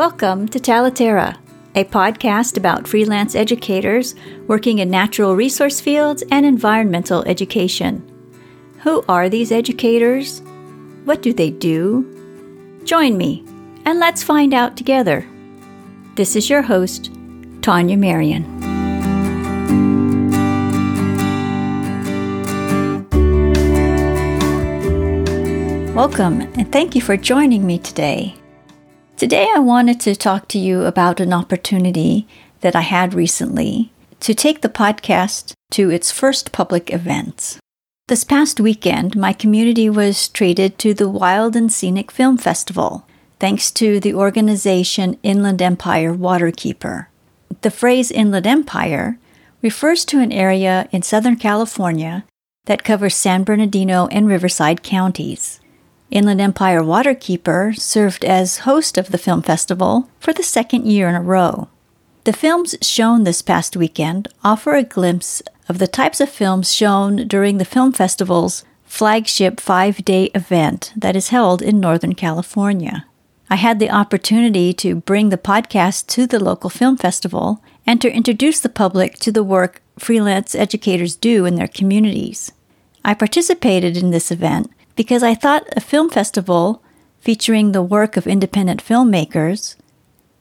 Welcome to Talaterra, a podcast about freelance educators working in natural resource fields and environmental education. Who are these educators? What do they do? Join me and let's find out together. This is your host, Tania Marien. Welcome and thank you for joining me today. Today, I wanted to talk to you about an opportunity that I had recently to take the podcast to its first public event. This past weekend, my community was treated to the Wild and Scenic Film Festival, thanks to the organization Inland Empire Waterkeeper. The phrase Inland Empire refers to an area in Southern California that covers San Bernardino and Riverside counties. Inland Empire Waterkeeper served as host of the film festival for the second year in a row. The films shown this past weekend offer a glimpse of the types of films shown during the film festival's flagship five day event that is held in Northern California. I had the opportunity to bring the podcast to the local film festival and to introduce the public to the work freelance educators do in their communities. I participated in this event because I thought a film festival featuring the work of independent filmmakers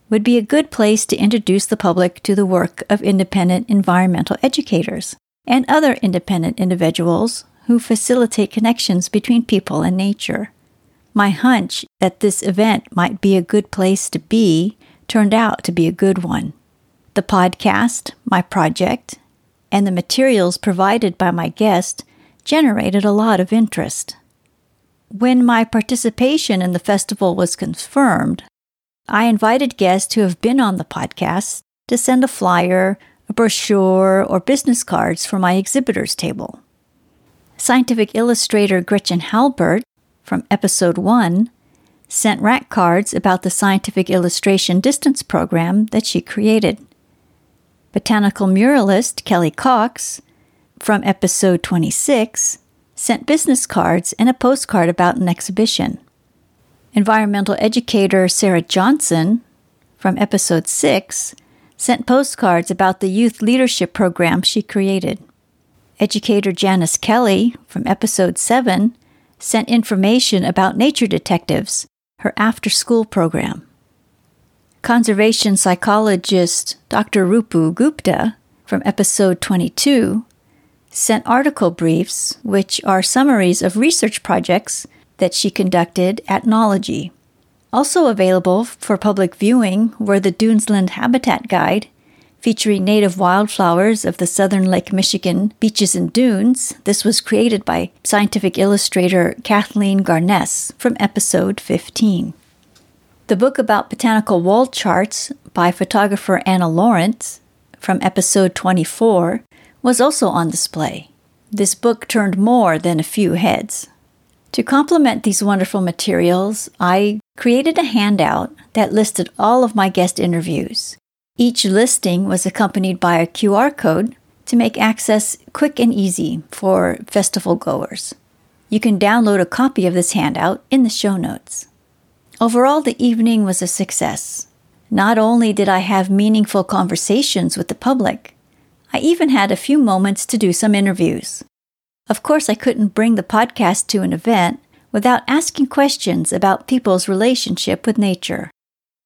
would be a good place to introduce the public to the work of independent environmental educators and other independent individuals who facilitate connections between people and nature. My hunch that this event might be a good place to be turned out to be a good one. The podcast, my project, and the materials provided by my guest generated a lot of interest. When my participation in the festival was confirmed, I invited guests who have been on the podcast to send a flyer, a brochure, or business cards for my exhibitors table. Scientific illustrator Gretchen Halbert from episode 1 sent rack cards about the scientific illustration distance program that she created. Botanical muralist Kelly Cox from episode 26 sent business cards and a postcard about an exhibition. Environmental educator Sarah Johnson, from episode 6, sent postcards about the youth leadership program she created. Educator Janice Kelly, from episode 7, sent information about Nature Detectives, her after school program. Conservation psychologist Dr. Rupu Gupta, from episode 22, sent article briefs, which are summaries of research projects that she conducted at Knology. Also available for public viewing were the Dunesland Habitat Guide, featuring native wildflowers of the southern Lake Michigan beaches and dunes. This was created by scientific illustrator Kathleen Garness from episode 15. The book about botanical wall charts by photographer Anna Laurent from episode 24 was also on display. This book turned more than a few heads. To complement these wonderful materials, I created a handout that listed all of my guest interviews. Each listing was accompanied by a QR code to make access quick and easy for festival goers. You can download a copy of this handout in the show notes. Overall, the evening was a success. Not only did I have meaningful conversations with the public, I even had a few moments to do some interviews. Of course, I couldn't bring the podcast to an event without asking questions about people's relationship with nature.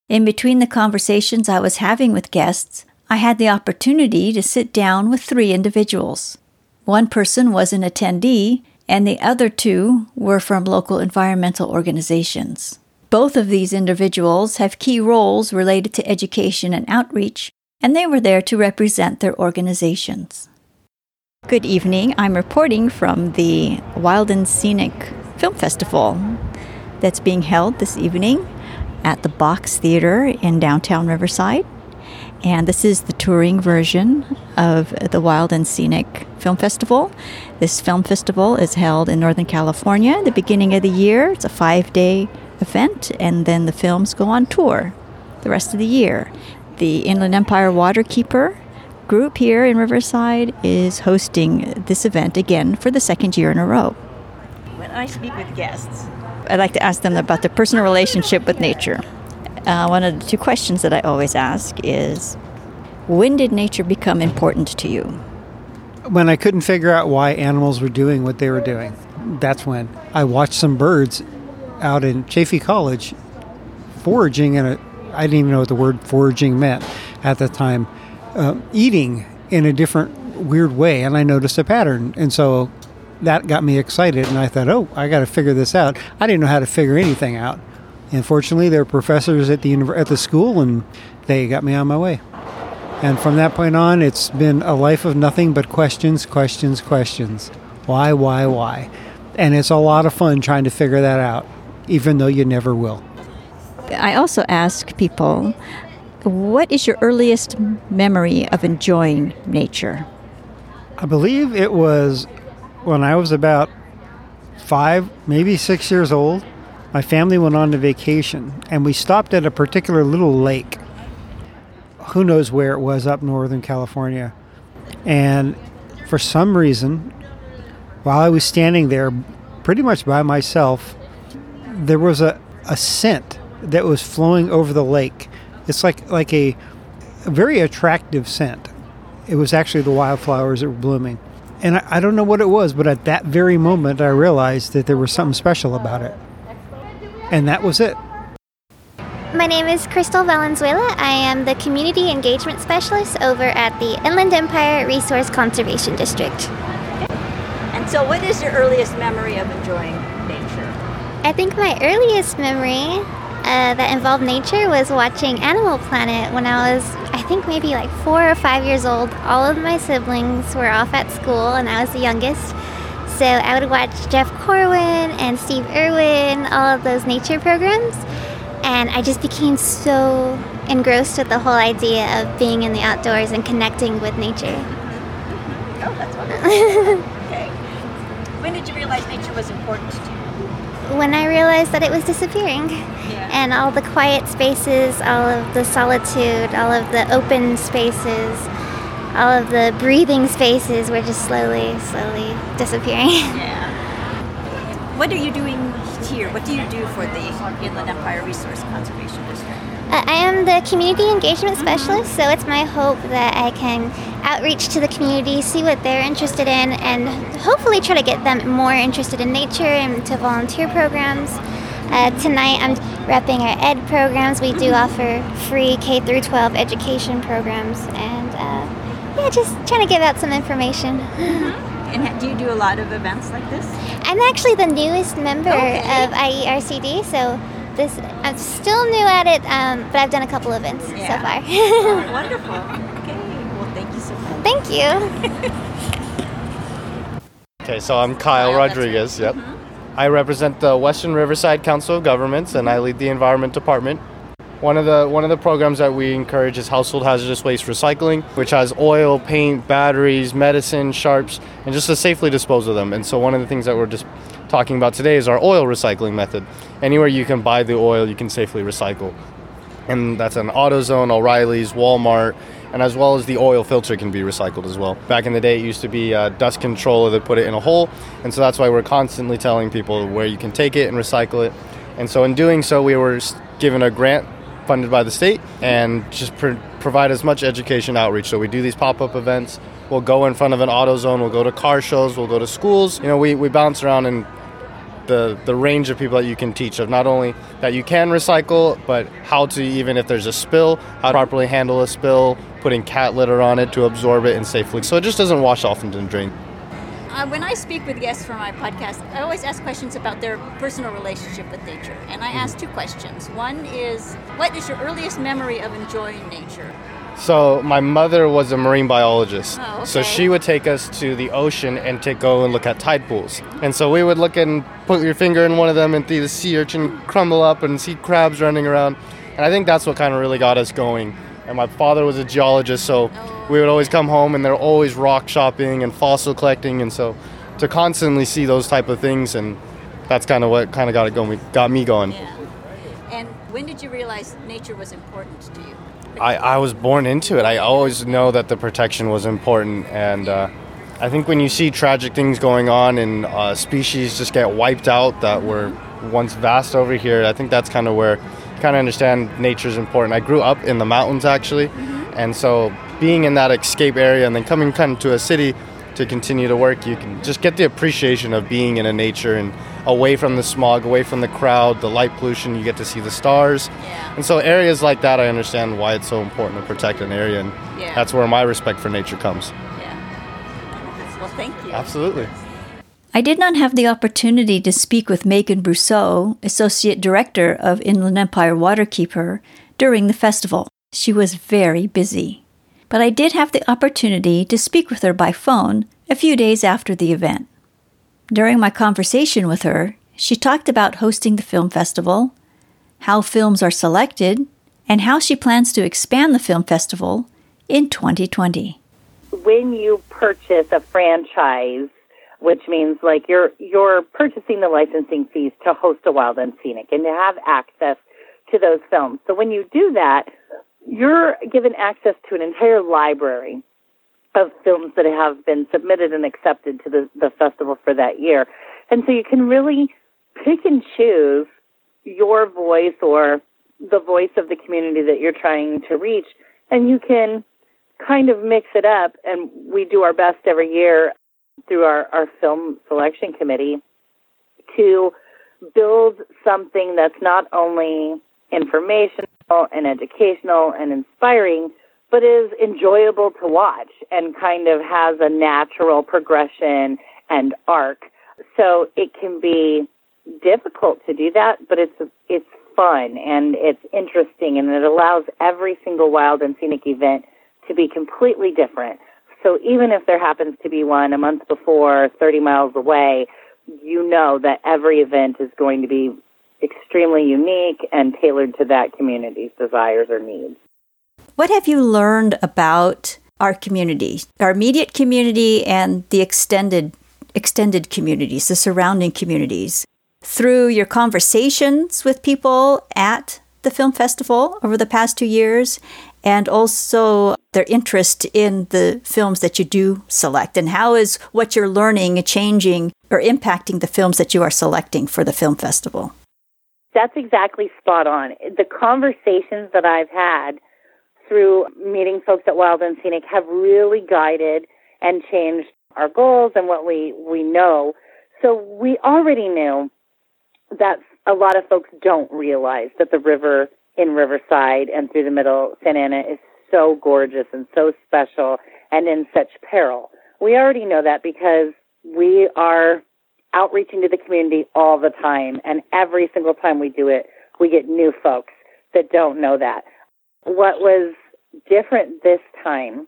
In between the conversations I was having with guests, I had the opportunity to sit down with three individuals. One person was an attendee, and the other two were from local environmental organizations. Both of these individuals have key roles related to education and outreach, and they were there to represent their organizations. Good evening. I'm reporting from the Wild and Scenic Film Festival that's being held this evening at the Box Theater in downtown Riverside. And this is the touring version of the Wild and Scenic Film Festival. This film festival is held in Northern California at the beginning of the year. It's a five day event, and then the films go on tour the rest of the year. The Inland Empire Waterkeeper group here in Riverside is hosting this event again for the second year in a row. When I speak with guests, I'd like to ask them about their personal relationship with nature. uh, one of the two questions that I always ask is when did nature become important to you? When I couldn't figure out why animals were doing what they were doing. That's when I watched some birds out in Chaffey College foraging in a I didn't even know what the word foraging meant at the time, uh, eating in a different weird way, and I noticed a pattern, and so that got me excited, and I thought, oh, I got to figure this out. I didn't know how to figure anything out. And fortunately, there were professors at the at the school, and they got me on my way. And from that point on, it's been a life of nothing but questions, questions, questions. Why, why, why? And it's a lot of fun trying to figure that out, even though you never will. I also ask people, what is your earliest memory of enjoying nature? I believe it was when I was about five, maybe six years old. My family went on a vacation and we stopped at a particular little lake. Who knows where it was up northern California. And for some reason, while I was standing there pretty much by myself, there was a, a scent that was flowing over the lake. It's like like a, a very attractive scent. It was actually the wildflowers that were blooming. And I, I don't know what it was, but at that very moment, I realized that there was something special about it. And that was it. My name is Crystal Valenzuela. I am the Community Engagement Specialist over at the Inland Empire Resource Conservation District. And so, what is your earliest memory of enjoying nature? I think my earliest memory uh, that involved nature was watching Animal Planet when I was, I think, maybe like four or five years old. All of my siblings were off at school, and I was the youngest. So I would watch Jeff Corwin and Steve Irwin, all of those nature programs. And I just became so engrossed with the whole idea of being in the outdoors and connecting with nature. Oh, that's wonderful. okay. When did you realize nature was important to you? when I realized that it was disappearing. And all the quiet spaces, all of the solitude, all of the open spaces, all of the breathing spaces were just slowly, slowly disappearing. Yeah. What are you doing here? What do you do for the Inland Empire Resource Conservation District? Uh, I am the community engagement specialist, so it's my hope that I can outreach to the community, see what they're interested in, and hopefully try to get them more interested in nature and to volunteer programs. Uh, tonight I'm repping our ed programs. We do offer free K through 12 education programs, and uh, yeah, just trying to give out some information. And do you do a lot of events like this? I'm actually the newest member Okay. of IERCD, so this I'm still new at it, um, but I've done a couple events Yeah. so far. Wonderful. Okay. Well, thank you so much. Thank you. Okay, so I'm Kyle, Kyle, that's Rodriguez. Yep. I represent the Western Riverside Council of Governments, and I lead the Environment Department. One of the one of the programs that we encourage is household hazardous waste recycling, which has oil, paint, batteries, medicine, sharps, and just to safely dispose of them. And so one of the things that we're just talking about today is our oil recycling method. Anywhere you can buy the oil, you can safely recycle and that's an AutoZone, O'Reilly's, Walmart, and as well as the oil filter can be recycled as well. Back in the day, it used to be a dust controller that put it in a hole, and so that's why we're constantly telling people where you can take it and recycle it. And so in doing so, we were given a grant funded by the state and just pr- provide as much education outreach. So we do these pop-up events. We'll go in front of an AutoZone. We'll go to car shows. We'll go to schools. You know, we, we bounce around and the the range of people that you can teach of not only that you can recycle, but how to even if there's a spill, how to properly handle a spill, putting cat litter on it to absorb it and safely, so it just doesn't wash off into the drain. Uh, when I speak with guests for my podcast, I always ask questions about their personal relationship with nature. And I ask two questions. One is, what is your earliest memory of enjoying nature? So my mother was a marine biologist, Oh, so she would take us to the ocean and to go and look at tide pools. And so we would look and put your finger in one of them and see the sea urchin crumble up and see crabs running around. And I think that's what kind of really got us going. And my father was a geologist, so we would always come home and they're always rock shopping and fossil collecting. And so to constantly see those type of things, and that's kind of what kind of got it going, got me going. Yeah. And when did you realize nature was important to you? I, I was born into it. I always know that the protection was important, and uh, I think when you see tragic things going on and uh, species just get wiped out that were once vast over here, I think that's kind of where kind of understand nature is important. I grew up in the mountains actually, mm-hmm. and so being in that escape area and then coming kind of to a city to continue to work, you can just get the appreciation of being in a nature and away from the smog, away from the crowd, the light pollution. You get to see the stars, Yeah. and so areas like that, I understand why it's so important to protect an area, and Yeah. that's where my respect for nature comes. Yeah. Well, thank you. Absolutely. I did not have the opportunity to speak with Megan Brousseau, Associate Director of Inland Empire Waterkeeper, during the festival. She was very busy. But I did have the opportunity to speak with her by phone a few days after the event. During my conversation with her, she talked about hosting the film festival, how films are selected, and how she plans to expand the film festival in 2020. when you purchase a franchise, which means like you're you're purchasing the licensing fees to host a wild and scenic and to have access to those films. So when you do that, you're given access to an entire library of films that have been submitted and accepted to the, the festival for that year. And so you can really pick and choose your voice or the voice of the community that you're trying to reach and you can kind of mix it up, and we do our best every year through our, our film selection committee to build something that's not only informational and educational and inspiring, but is enjoyable to watch and kind of has a natural progression and arc. So it can be difficult to do that, but it's it's fun and it's interesting and it allows every single wild and scenic event to be completely different. So even if there happens to be one a month before, 30 miles away, you know that every event is going to be extremely unique and tailored to that community's desires or needs. What have you learned about our community, our immediate community and the extended extended communities, the surrounding communities, through your conversations with people at the film festival over the past 2 years and also their interest in the films that you do select and how is what you're learning changing or impacting the films that you are selecting for the film festival? That's exactly spot on. The conversations that I've had through meeting folks at Wild and Scenic have really guided and changed our goals and what we, we know. So we already knew that a lot of folks don't realize that the river in Riverside and through the middle Santa Ana is so gorgeous and so special and in such peril. We already know that because we are outreaching to the community all the time and every single time we do it, we get new folks that don't know that. What was different this time,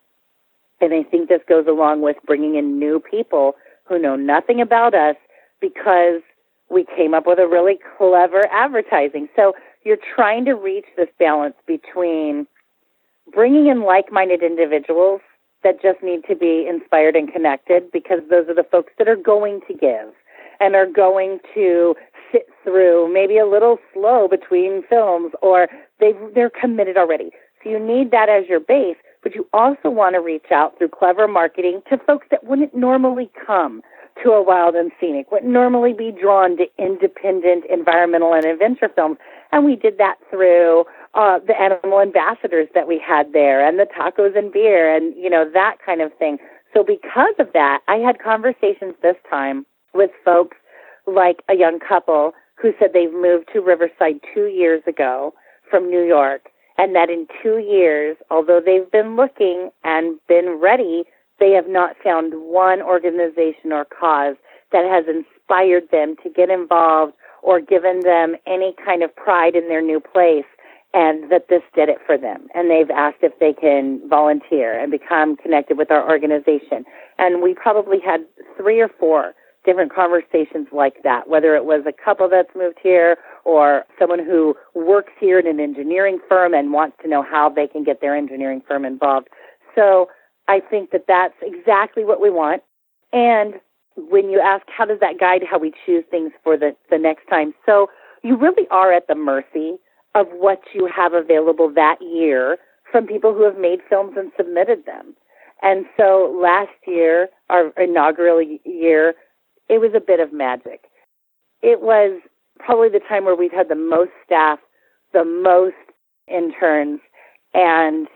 and I think this goes along with bringing in new people who know nothing about us because we came up with a really clever advertising. So you're trying to reach this balance between bringing in like-minded individuals that just need to be inspired and connected because those are the folks that are going to give and are going to sit through maybe a little slow between films or they they're committed already. So you need that as your base, but you also want to reach out through clever marketing to folks that wouldn't normally come to a wild and scenic, wouldn't normally be drawn to independent environmental and adventure films. And we did that through uh, the animal ambassadors that we had there and the tacos and beer and, you know, that kind of thing. So because of that, I had conversations this time with folks like a young couple who said they've moved to Riverside two years ago from New York and that in two years, although they've been looking and been ready, they have not found one organization or cause that has inspired them to get involved or given them any kind of pride in their new place and that this did it for them. And they've asked if they can volunteer and become connected with our organization. And we probably had three or four different conversations like that, whether it was a couple that's moved here or someone who works here in an engineering firm and wants to know how they can get their engineering firm involved. So I think that that's exactly what we want. And when you ask how does that guide how we choose things for the, the next time, so you really are at the mercy of what you have available that year from people who have made films and submitted them. And so last year, our inaugural year, it was a bit of magic. It was probably the time where we've had the most staff the most interns, and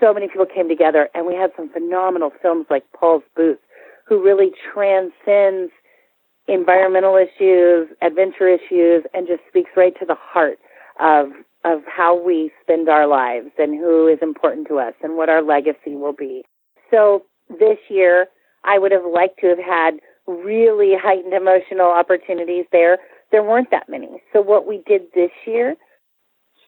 so many people came together, and we had some phenomenal films like Paul's Boots, who really transcends environmental issues, adventure issues, and just speaks right to the heart of of how we spend our lives and who is important to us and what our legacy will be. So this year, I would have liked to have had really heightened emotional opportunities there. There weren't that many. So what we did this year,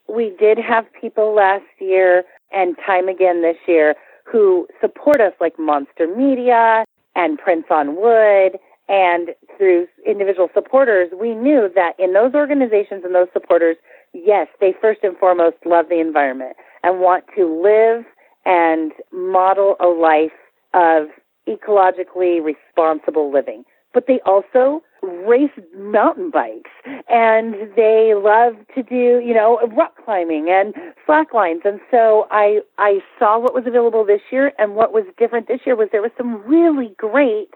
we did have people last year and time again this year who support us like Monster Media and Prince on Wood and through individual supporters, we knew that in those organizations and those supporters, yes, they first and foremost love the environment and want to live and model a life of ecologically responsible living. But they also race mountain bikes and they love to do, you know, rock climbing and slack lines. And so I I saw what was available this year and what was different this year was there was some really great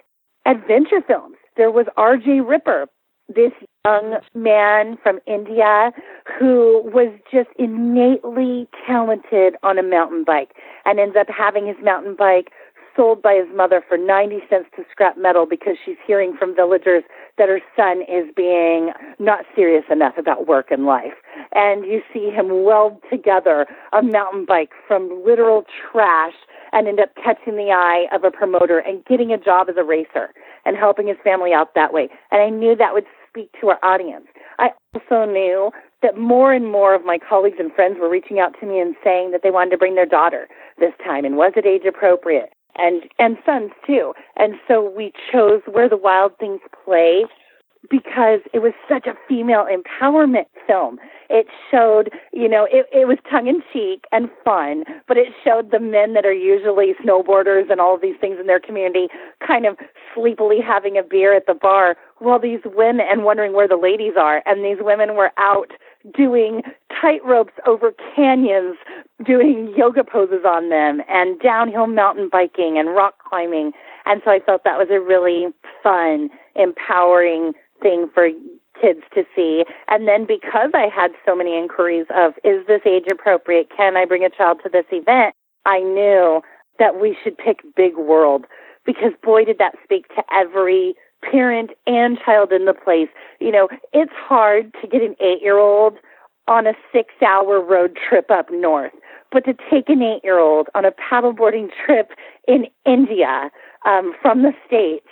adventure films. There was R.J. Ripper, this young man from India who was just innately talented on a mountain bike and ends up having his mountain bike sold by his mother for 90 cents to scrap metal because she's hearing from villagers that her son is being not serious enough about work and life. And you see him weld together a mountain bike from literal trash and end up catching the eye of a promoter and getting a job as a racer and helping his family out that way. And I knew that would speak to our audience. I also knew that more and more of my colleagues and friends were reaching out to me and saying that they wanted to bring their daughter this time and was it age appropriate? And and sons too. And so we chose where the wild things play because it was such a female empowerment film. It showed, you know, it, it was tongue in cheek and fun, but it showed the men that are usually snowboarders and all of these things in their community kind of sleepily having a beer at the bar while these women and wondering where the ladies are. And these women were out doing tight ropes over canyons, doing yoga poses on them, and downhill mountain biking and rock climbing. And so I felt that was a really fun, empowering thing for kids to see. And then because I had so many inquiries of, is this age appropriate? Can I bring a child to this event? I knew that we should pick Big World because boy, did that speak to every parent and child in the place. You know, it's hard to get an eight year old on a six hour road trip up north, but to take an eight year old on a paddleboarding trip in India um, from the States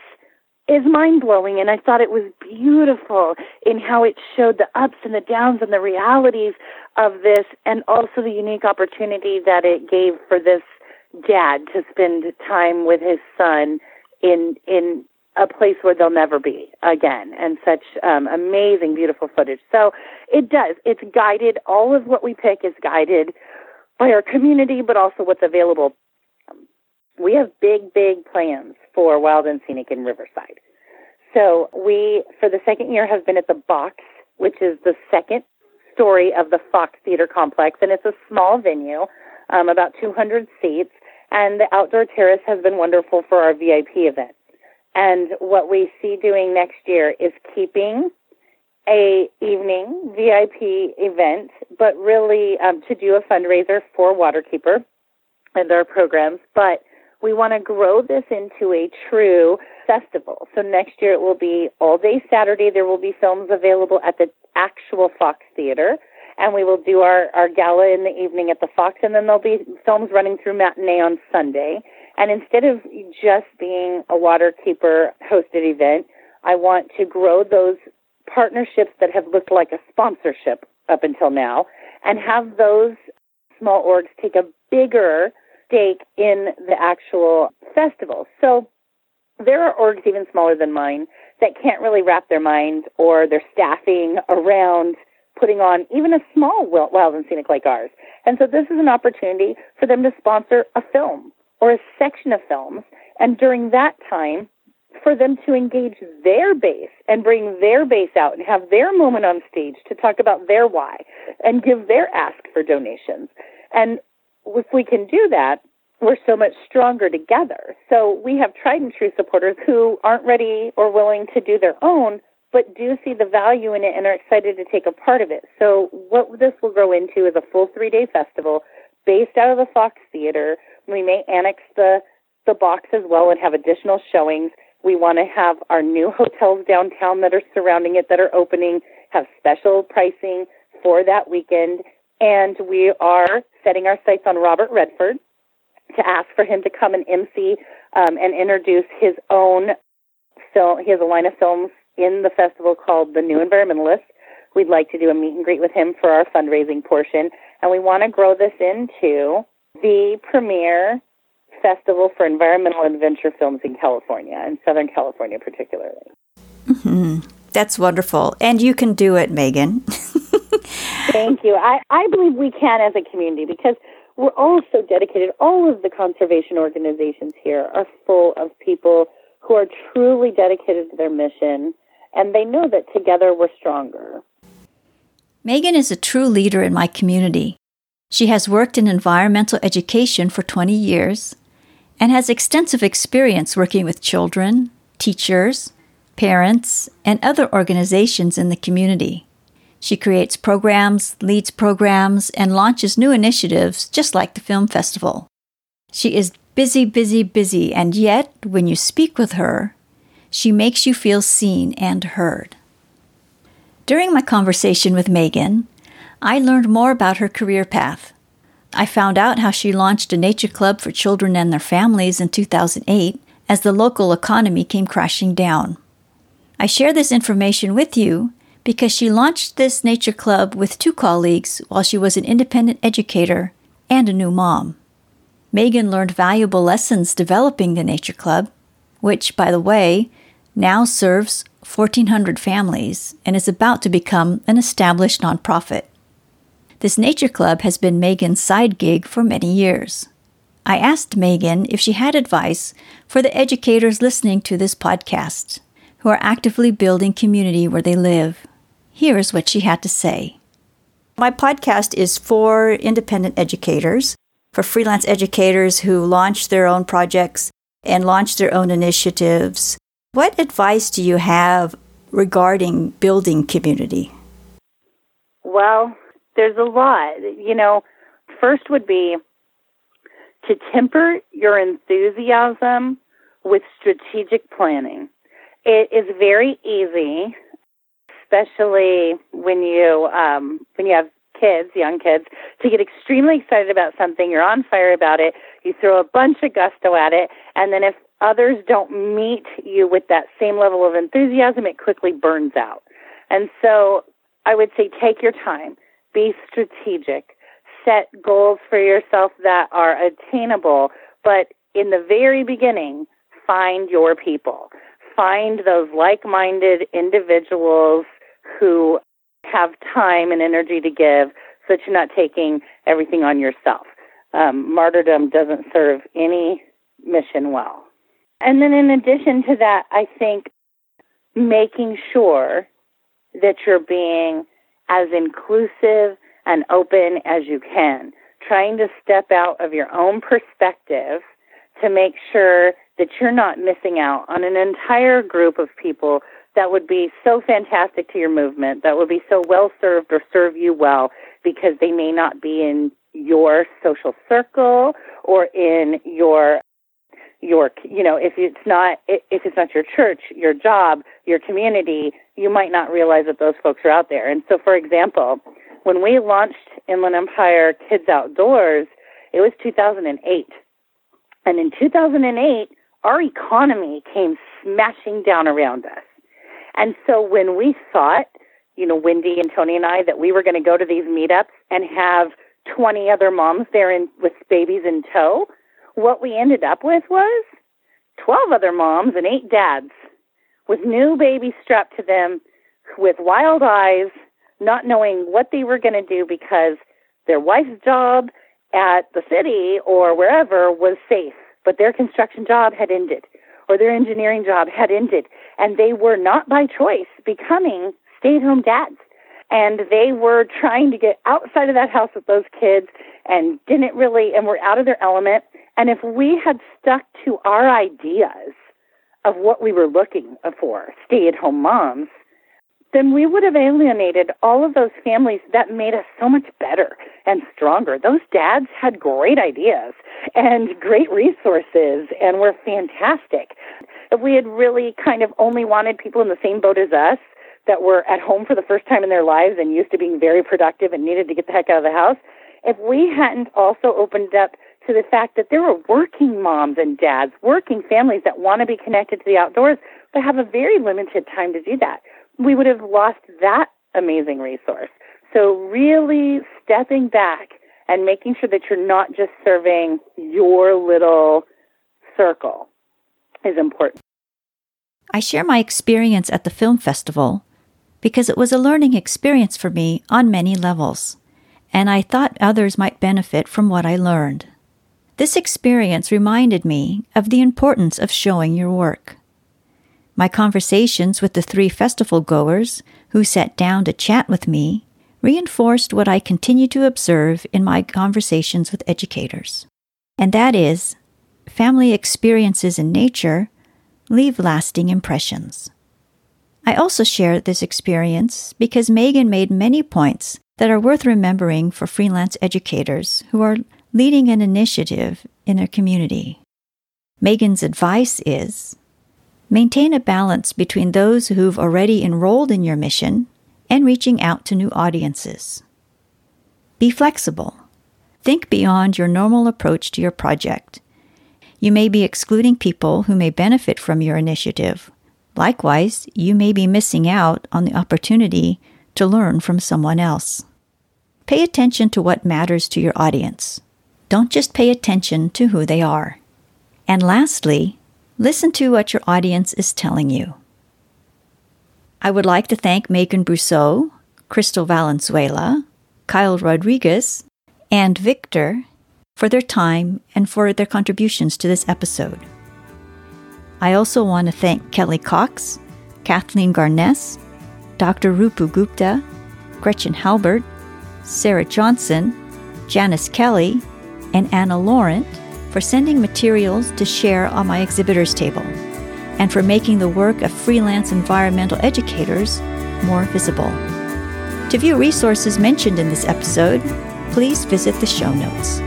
is mind blowing. And I thought it was beautiful in how it showed the ups and the downs and the realities of this, and also the unique opportunity that it gave for this dad to spend time with his son in in a place where they'll never be again and such um, amazing beautiful footage so it does it's guided all of what we pick is guided by our community but also what's available we have big, big plans for Wild and Scenic in Riverside. So we, for the second year, have been at the Box, which is the second story of the Fox Theater Complex, and it's a small venue, um, about 200 seats, and the outdoor terrace has been wonderful for our VIP event. And what we see doing next year is keeping a evening VIP event, but really um, to do a fundraiser for Waterkeeper and our programs, but we want to grow this into a true festival. So next year it will be all day Saturday. There will be films available at the actual Fox Theater. And we will do our, our gala in the evening at the Fox, and then there'll be films running through matinee on Sunday. And instead of just being a Waterkeeper hosted event, I want to grow those partnerships that have looked like a sponsorship up until now and have those small orgs take a bigger stake in the actual festival. So there are orgs even smaller than mine that can't really wrap their mind or their staffing around putting on even a small wild and scenic like ours. And so this is an opportunity for them to sponsor a film or a section of films. And during that time, for them to engage their base and bring their base out and have their moment on stage to talk about their why and give their ask for donations. And if we can do that, we're so much stronger together. So we have tried and true supporters who aren't ready or willing to do their own, but do see the value in it and are excited to take a part of it. So what this will grow into is a full three day festival based out of the Fox Theater. We may annex the, the box as well and have additional showings. We want to have our new hotels downtown that are surrounding it that are opening, have special pricing for that weekend. And we are setting our sights on Robert Redford to ask for him to come and MC um, and introduce his own film. He has a line of films in the festival called The New Environmentalist. We'd like to do a meet and greet with him for our fundraising portion, and we want to grow this into the premier festival for environmental adventure films in California, in Southern California particularly. Mm-hmm. That's wonderful. And you can do it, Megan. Thank you. I, I believe we can as a community because we're all so dedicated. All of the conservation organizations here are full of people who are truly dedicated to their mission and they know that together we're stronger. Megan is a true leader in my community. She has worked in environmental education for 20 years and has extensive experience working with children, teachers, parents, and other organizations in the community. She creates programs, leads programs, and launches new initiatives just like the film festival. She is busy, busy, busy, and yet, when you speak with her, she makes you feel seen and heard. During my conversation with Megan, I learned more about her career path. I found out how she launched a nature club for children and their families in 2008 as the local economy came crashing down. I share this information with you because she launched this nature club with two colleagues while she was an independent educator and a new mom. Megan learned valuable lessons developing the nature club, which, by the way, now serves 1,400 families and is about to become an established nonprofit. This nature club has been Megan's side gig for many years. I asked Megan if she had advice for the educators listening to this podcast who are actively building community where they live. Here is what she had to say. My podcast is for independent educators, for freelance educators who launch their own projects and launch their own initiatives what advice do you have regarding building community? Well, there's a lot. You know, first would be to temper your enthusiasm with strategic planning. It is very easy, especially when you um, when you have kids, young kids, to get extremely excited about something. You're on fire about it. You throw a bunch of gusto at it, and then if others don't meet you with that same level of enthusiasm, it quickly burns out. And so I would say take your time, be strategic, set goals for yourself that are attainable, but in the very beginning, find your people. Find those like minded individuals who have time and energy to give so that you're not taking everything on yourself. Um, martyrdom doesn't serve any mission well. And then in addition to that, I think making sure that you're being as inclusive and open as you can, trying to step out of your own perspective to make sure that you're not missing out on an entire group of people that would be so fantastic to your movement, that would be so well served or serve you well because they may not be in your social circle or in your your you know if it's not if it's not your church your job your community you might not realize that those folks are out there. And so for example when we launched inland empire kids outdoors it was 2008 and in 2008 our economy came smashing down around us. And so when we thought you know wendy and tony and i that we were going to go to these meetups and have 20 other moms there in, with babies in tow what we ended up with was 12 other moms and eight dads with new babies strapped to them with wild eyes, not knowing what they were going to do because their wife's job at the city or wherever was safe, but their construction job had ended or their engineering job had ended, and they were not by choice becoming stay at home dads. And they were trying to get outside of that house with those kids and didn't really and were out of their element and if we had stuck to our ideas of what we were looking for stay at home moms then we would have alienated all of those families that made us so much better and stronger. Those dads had great ideas and great resources and were fantastic. If we had really kind of only wanted people in the same boat as us that were at home for the first time in their lives and used to being very productive and needed to get the heck out of the house, if we hadn't also opened up to the fact that there are working moms and dads, working families that want to be connected to the outdoors, but have a very limited time to do that, we would have lost that amazing resource. So really stepping back and making sure that you're not just serving your little circle is important. I share my experience at the film festival because it was a learning experience for me on many levels, and I thought others might benefit from what I learned. This experience reminded me of the importance of showing your work. My conversations with the three festival goers who sat down to chat with me reinforced what I continue to observe in my conversations with educators. And that is, family experiences in nature leave lasting impressions. I also share this experience because Megan made many points that are worth remembering for freelance educators who are leading an initiative in their community. Megan's advice is maintain a balance between those who've already enrolled in your mission and reaching out to new audiences. Be flexible. Think beyond your normal approach to your project. You may be excluding people who may benefit from your initiative. Likewise, you may be missing out on the opportunity to learn from someone else. Pay attention to what matters to your audience. Don't just pay attention to who they are. And lastly, listen to what your audience is telling you. I would like to thank Megan Brousseau, Crystal Valenzuela, Kyle Rodriguez, and Victor for their time and for their contributions to this episode. I also want to thank Kelly Cox, Kathleen Garness, Dr. Rupu Gupta, Gretchen Halbert, Sarah Johnson, Janice Kelly, and Anna Laurent for sending materials to share on my exhibitors table and for making the work of freelance environmental educators more visible. To view resources mentioned in this episode, please visit the show notes.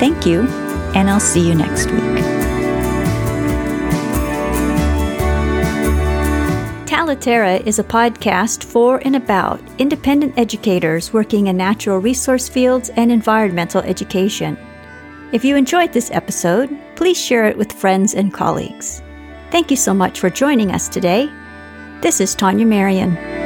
Thank you, and I'll see you next week. Talaterra is a podcast for and about independent educators working in natural resource fields and environmental education. If you enjoyed this episode, please share it with friends and colleagues. Thank you so much for joining us today. This is Tania Marien.